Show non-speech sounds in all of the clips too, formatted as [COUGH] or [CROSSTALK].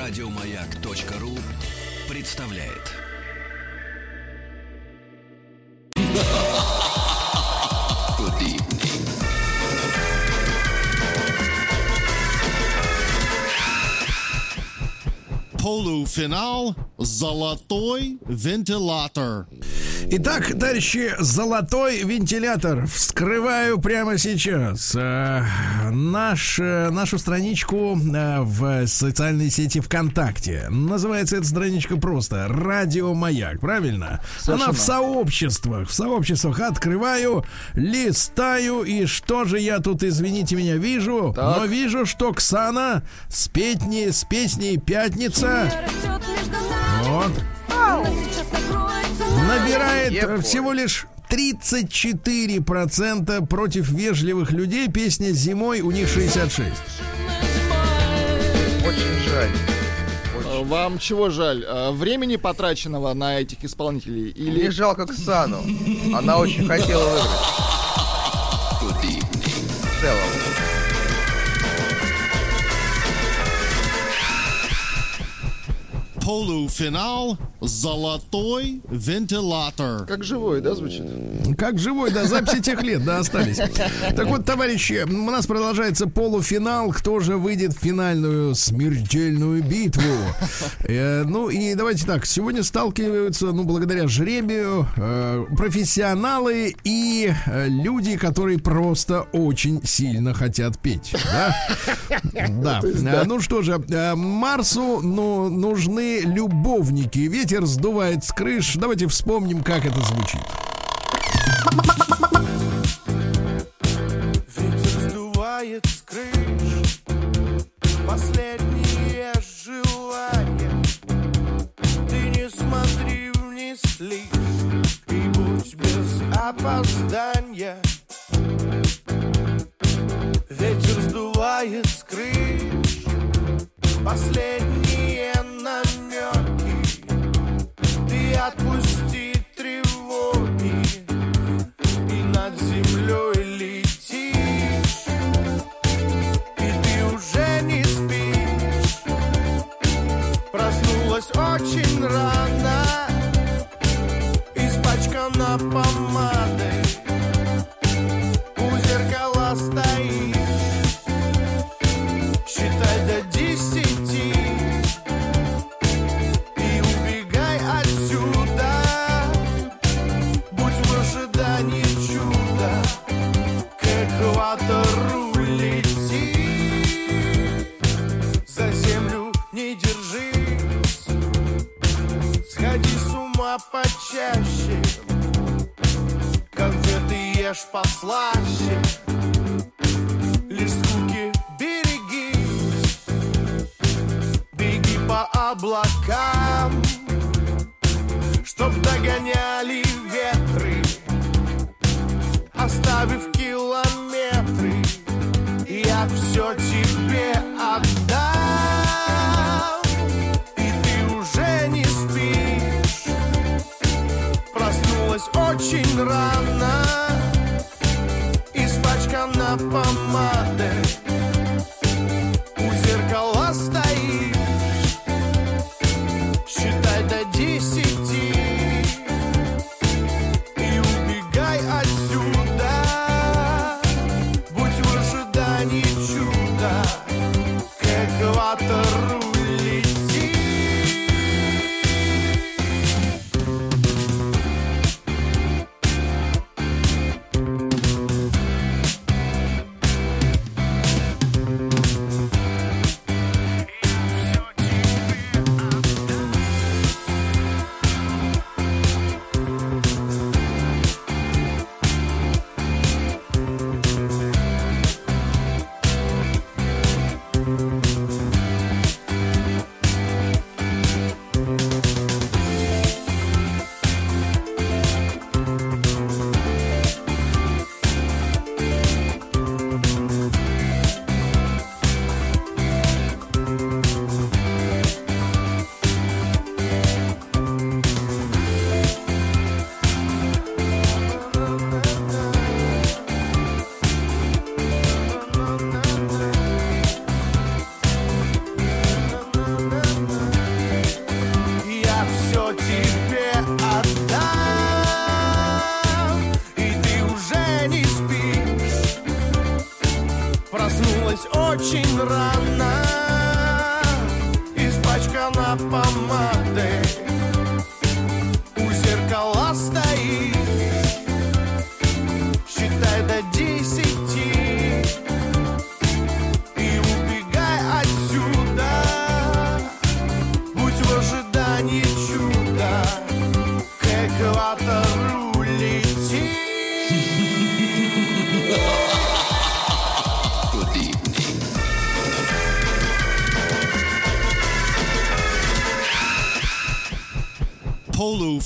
Радиомаяк.ру представляет. Полуфинал «Золотой вентилятор». Итак, товарищи, золотой вентилятор. Вскрываю прямо сейчас э, наш, э, нашу страничку э, в социальной сети ВКонтакте. Называется эта страничка просто «Радио Маяк», правильно? Она в сообществах. В сообществах открываю, листаю, и что же я тут, извините меня, вижу? Но вижу, что Ксана с, петни, с песней «Пятница» вот, набирает Епо. всего лишь 34% против вежливых людей. Песня зимой у них 66. Очень жаль. Э, Вам чего жаль? Э, Времени потраченного на этих исполнителей? Мне Или жалко Ксану. Она очень хотела выиграть. В целом. Полуфинал «Золотой вентилятор». как живой, да, звучит? Как живой, да, записи тех лет, да, остались. Так вот, товарищи, у нас продолжается полуфинал. Кто же выйдет в финальную смертельную битву? Э, ну и давайте так, сегодня сталкиваются, ну, благодаря жребию, э, профессионалы и э, люди, которые просто очень сильно хотят петь. Да. Да. Э, Ну что же, э, Марсу ну, нужны любовники. Ветер сдувает с крыш. Давайте вспомним, как это звучит. Последние намеки. Ты отпусти Ешь послаще Испачкана помадой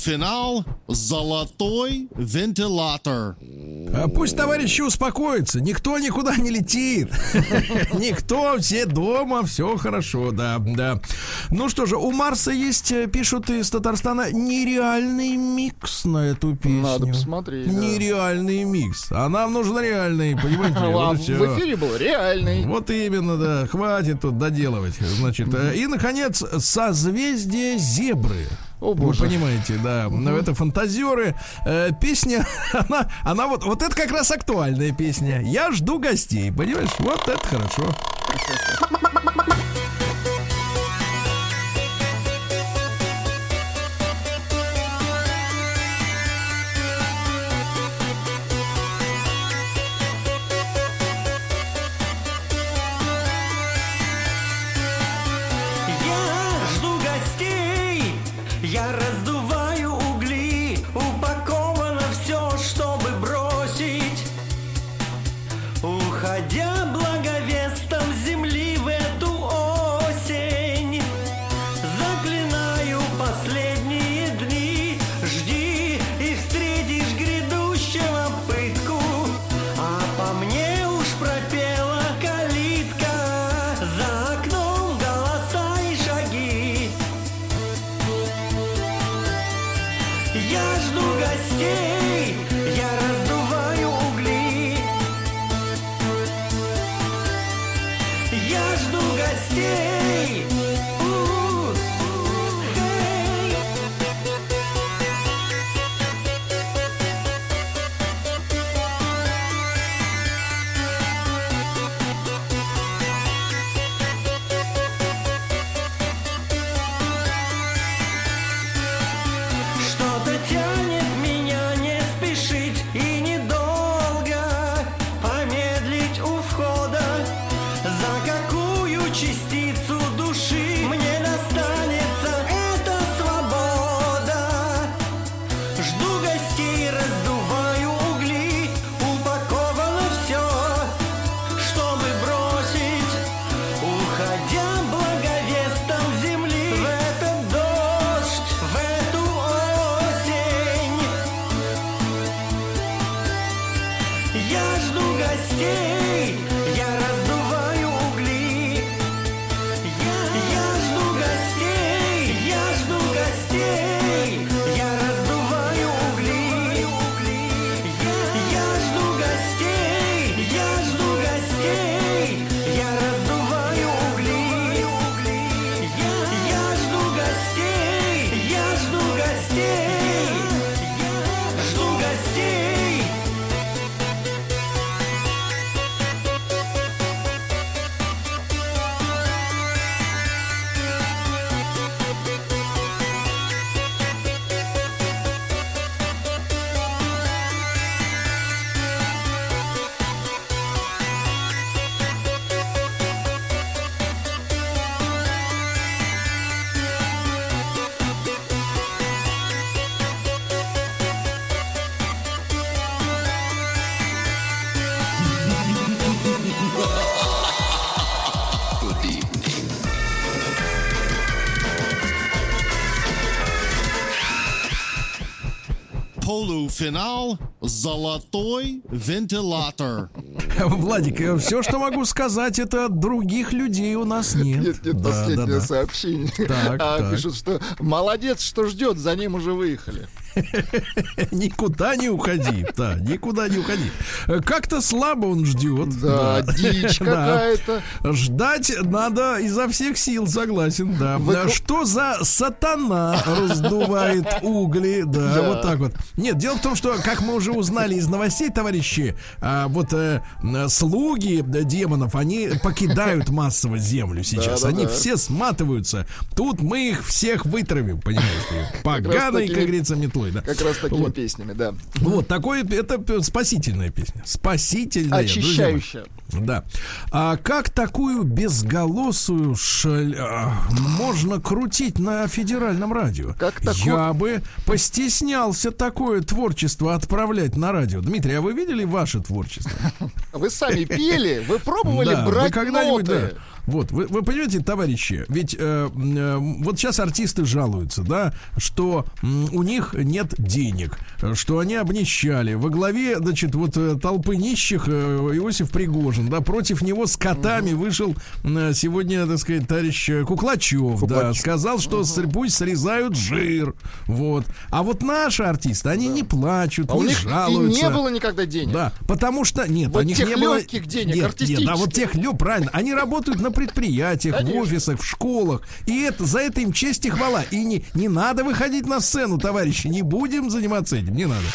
Полуфинал «Золотой вентилятор». А Пусть товарищи успокоятся, никто никуда не летит. [LAUGHS] Никто, все дома, все хорошо, да, да. Ну что же, у Марса есть, э, пишут из Татарстана, нереальный микс на эту песню. Надо посмотреть. Нереальный микс. А нам нужен реальный, понимаете? [LAUGHS] А Вот в эфире был реальный. Вот именно, да. Хватит тут доделывать. Значит, э, и, наконец, созвездие зебры. О, боже. Вы понимаете, да. Но это фантазеры. Э, песня, [LAUGHS] она, она вот, вот это как раз актуальная песня. Я жду гостей, понимаешь? Вот это хорошо. Полуфинал «Золотой вентилятор». Владик, все, что могу сказать, это других людей у нас нет. Нет, нет, Да, последнее да, да. сообщение. Так, А, так. Пишут, что молодец, что ждет, за ним уже выехали. [LAUGHS] Никуда не уходи. Да, никуда не уходи. Как-то слабо он ждет. Да, дичь [LAUGHS] Да. какая-то. Ждать надо изо всех сил, согласен, да. Вы- Что за сатана раздувает [LAUGHS] угли? Да, Да. вот так вот. Нет, дело в том, что, как мы уже узнали из новостей, товарищи, а, вот э, слуги демонов, они покидают массово землю сейчас. Они все сматываются. Тут мы их всех вытравим, понимаешь? такими- как говорится, метлой. Да? Как раз такими Вот. песнями, да. Вот такое, это спасительная песня. Спасительная. друзья. Очищающая. Да. А как такую безголосую шаль... а, можно крутить на федеральном радио? Как таку- Я бы постеснялся такое творчество отправлять на радио. Дмитрий, а вы видели ваше творчество? [LAUGHS] Вы сами пели, вы пробовали Да, вы брать когда-нибудь, ноты. да. Вот, вы, вы понимаете, товарищи, ведь э, э, вот сейчас артисты жалуются, да, что м, у них нет денег, э, что они обнищали. Во главе, значит, вот э, толпы нищих э, Иосиф Пригожин, да, против него с котами вышел э, сегодня, так сказать, товарищ э, Куклачев, да, сказал, что с- пусть срезают жир, вот. А вот наши артисты, они не плачут, А у не них и жалуются. не было никогда денег. Да, потому что нет, Вот у них тех не было денег, нет, нет, да, вот тех лё, правильно. Они работают на предприятиях, Конечно. в офисах, в школах, и это за это им честь и хвала. И не не надо выходить на сцену, товарищи, не будем заниматься этим, не надо.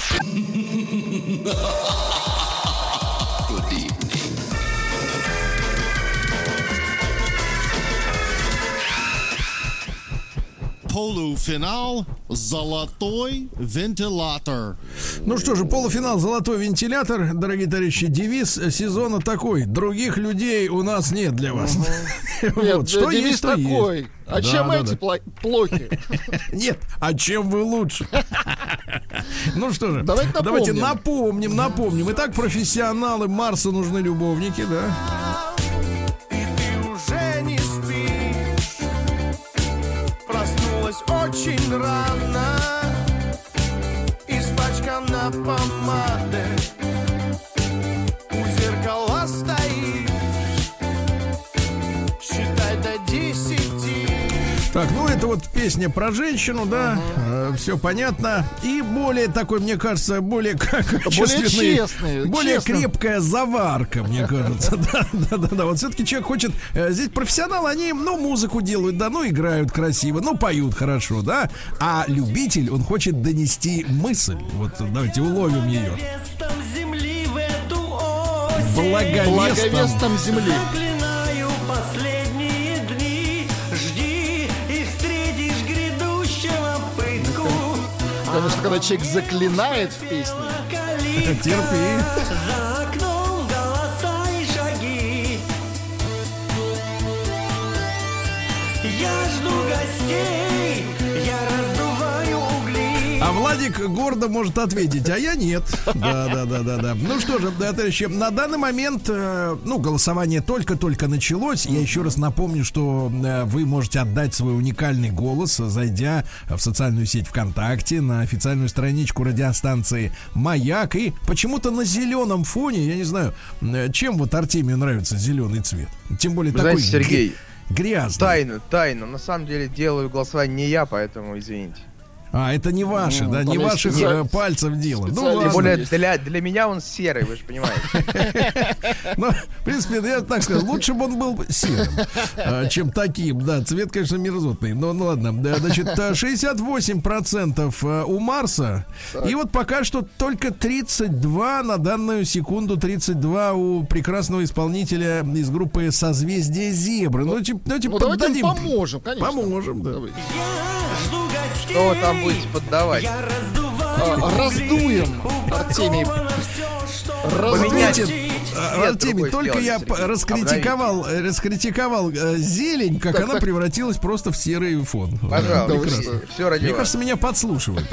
Полуфинал «Золотой вентилятор». Ну что же, полуфинал «Золотой вентилятор», дорогие товарищи, девиз сезона такой. Других людей у нас нет для вас. [LAUGHS] Нет, Вот, что есть, такой. А Да, чем да, эти плохи? Нет, а чем вы лучше? [LAUGHS] Ну что же, Давайте напомним. давайте напомним, напомним. Итак, профессионалы Марса нужны любовники, да? Проснулась очень рано Испачкана помадой Так, ну это вот песня про женщину, да, все понятно. И более такой, мне кажется, более [LAUGHS] как качественный, честный, более честно. крепкая заварка, мне кажется. [LAUGHS] Да, да, да, да. Вот все-таки человек хочет. э, Здесь профессионалы, они, ну, музыку делают, да, ну, играют красиво, ну, поют хорошо, да. А любитель, он хочет донести мысль. Вот давайте уловим ее. Благовестом земли. Конечно, когда человек заклинает в песне. [LAUGHS] Терпи. За окном голоса и шаги Я жду гостей Владик гордо может ответить, а я нет. Да, да, да, да, да. Ну что же, да, товарищи, на данный момент, э, ну, голосование только-только началось. Я еще раз напомню, что э, вы можете отдать свой уникальный голос, зайдя в социальную сеть ВКонтакте, на официальную страничку радиостанции «Маяк». И почему-то на зеленом фоне, я не знаю, э, чем вот Артемию нравится зеленый цвет. Тем более Вы такой знаете, Сергей, гря- грязный. Тайна, тайна. На самом деле делаю голосование не я, поэтому извините. А, это не ваши, Ну, да, не ваших специаль- э, пальцев дело. Ну. Тем ладно. более для, для меня он серый, вы же понимаете. [LAUGHS] Ну, в принципе, я так скажу, лучше бы он был серым, а, чем таким. Да, цвет, конечно, мерзотный. Но ну ладно. Да, значит, а, 68% а, у Марса. И вот пока что только 32 на данную секунду 32 у прекрасного исполнителя из группы Созвездие Зебры. Ну, типа, давайте Ну давайте поможем, конечно. Поможем, да. Давайте. Что вы там будете поддавать? А, раздуем, Артемий. Упаковано а, Артемий, только я раскритиковал, раскритиковал э, зелень, как она превратилась просто в серый фон. Пожалуйста, Прекрасно. все ради Мне кажется, меня подслушивают.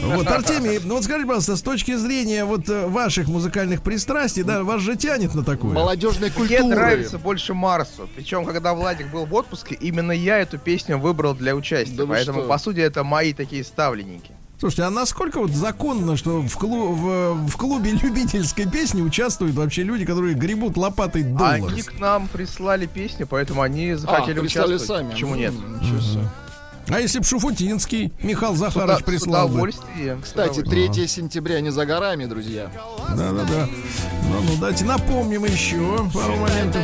Вот, Артемий, ну вот скажи, пожалуйста, с точки зрения вот э, ваших музыкальных пристрастий, да, вас же тянет на такое? Молодежной Мне культуры. нравится больше Марсу. Причем, когда Владик был в отпуске, именно я эту песню выбрал для участия. Поэтому, по сути, это мои такие ставленники. Слушайте, а насколько вот законно, что в, клу- в, в клубе любительской песни участвуют вообще люди, которые гребут лопатой доллар? Они к нам прислали песню, поэтому они захотели а, прислали участвовать. сами. Почему нет? А если б Шуфутинский Михаил Захарович уда- с прислал бы? Кстати, удовольствием. 3 сентября не за горами, друзья. Да-да-да. Ну, ну, давайте напомним еще пару моментов.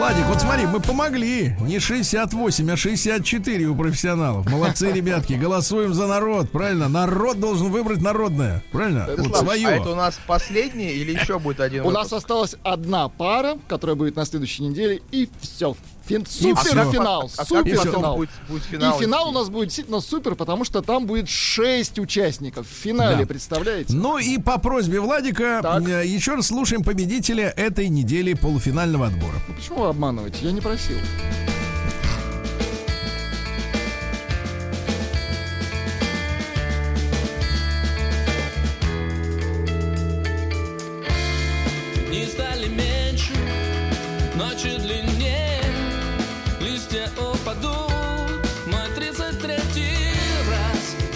Владик, вот смотри, мы помогли. Не 68, а 64 у профессионалов. Молодцы, [LAUGHS] ребятки. Голосуем за народ, правильно? Народ должен выбрать народное, правильно? Вот Слав, свое. А это у нас последний или еще будет один У нас выпуск? осталась одна пара, которая будет на следующей неделе, и все. Фин... Суперфинал. А Суперфинал. будет, будет финал? И финал у нас будет действительно супер, потому что там будет 6 участников в финале, Да. представляете? Ну и по просьбе Владика Так. э, еще раз слушаем победителя этой недели полуфинального отбора. Ну почему вы обманываете? Я не просил.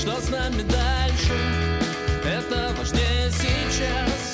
Что с нами дальше, это важнее сейчас.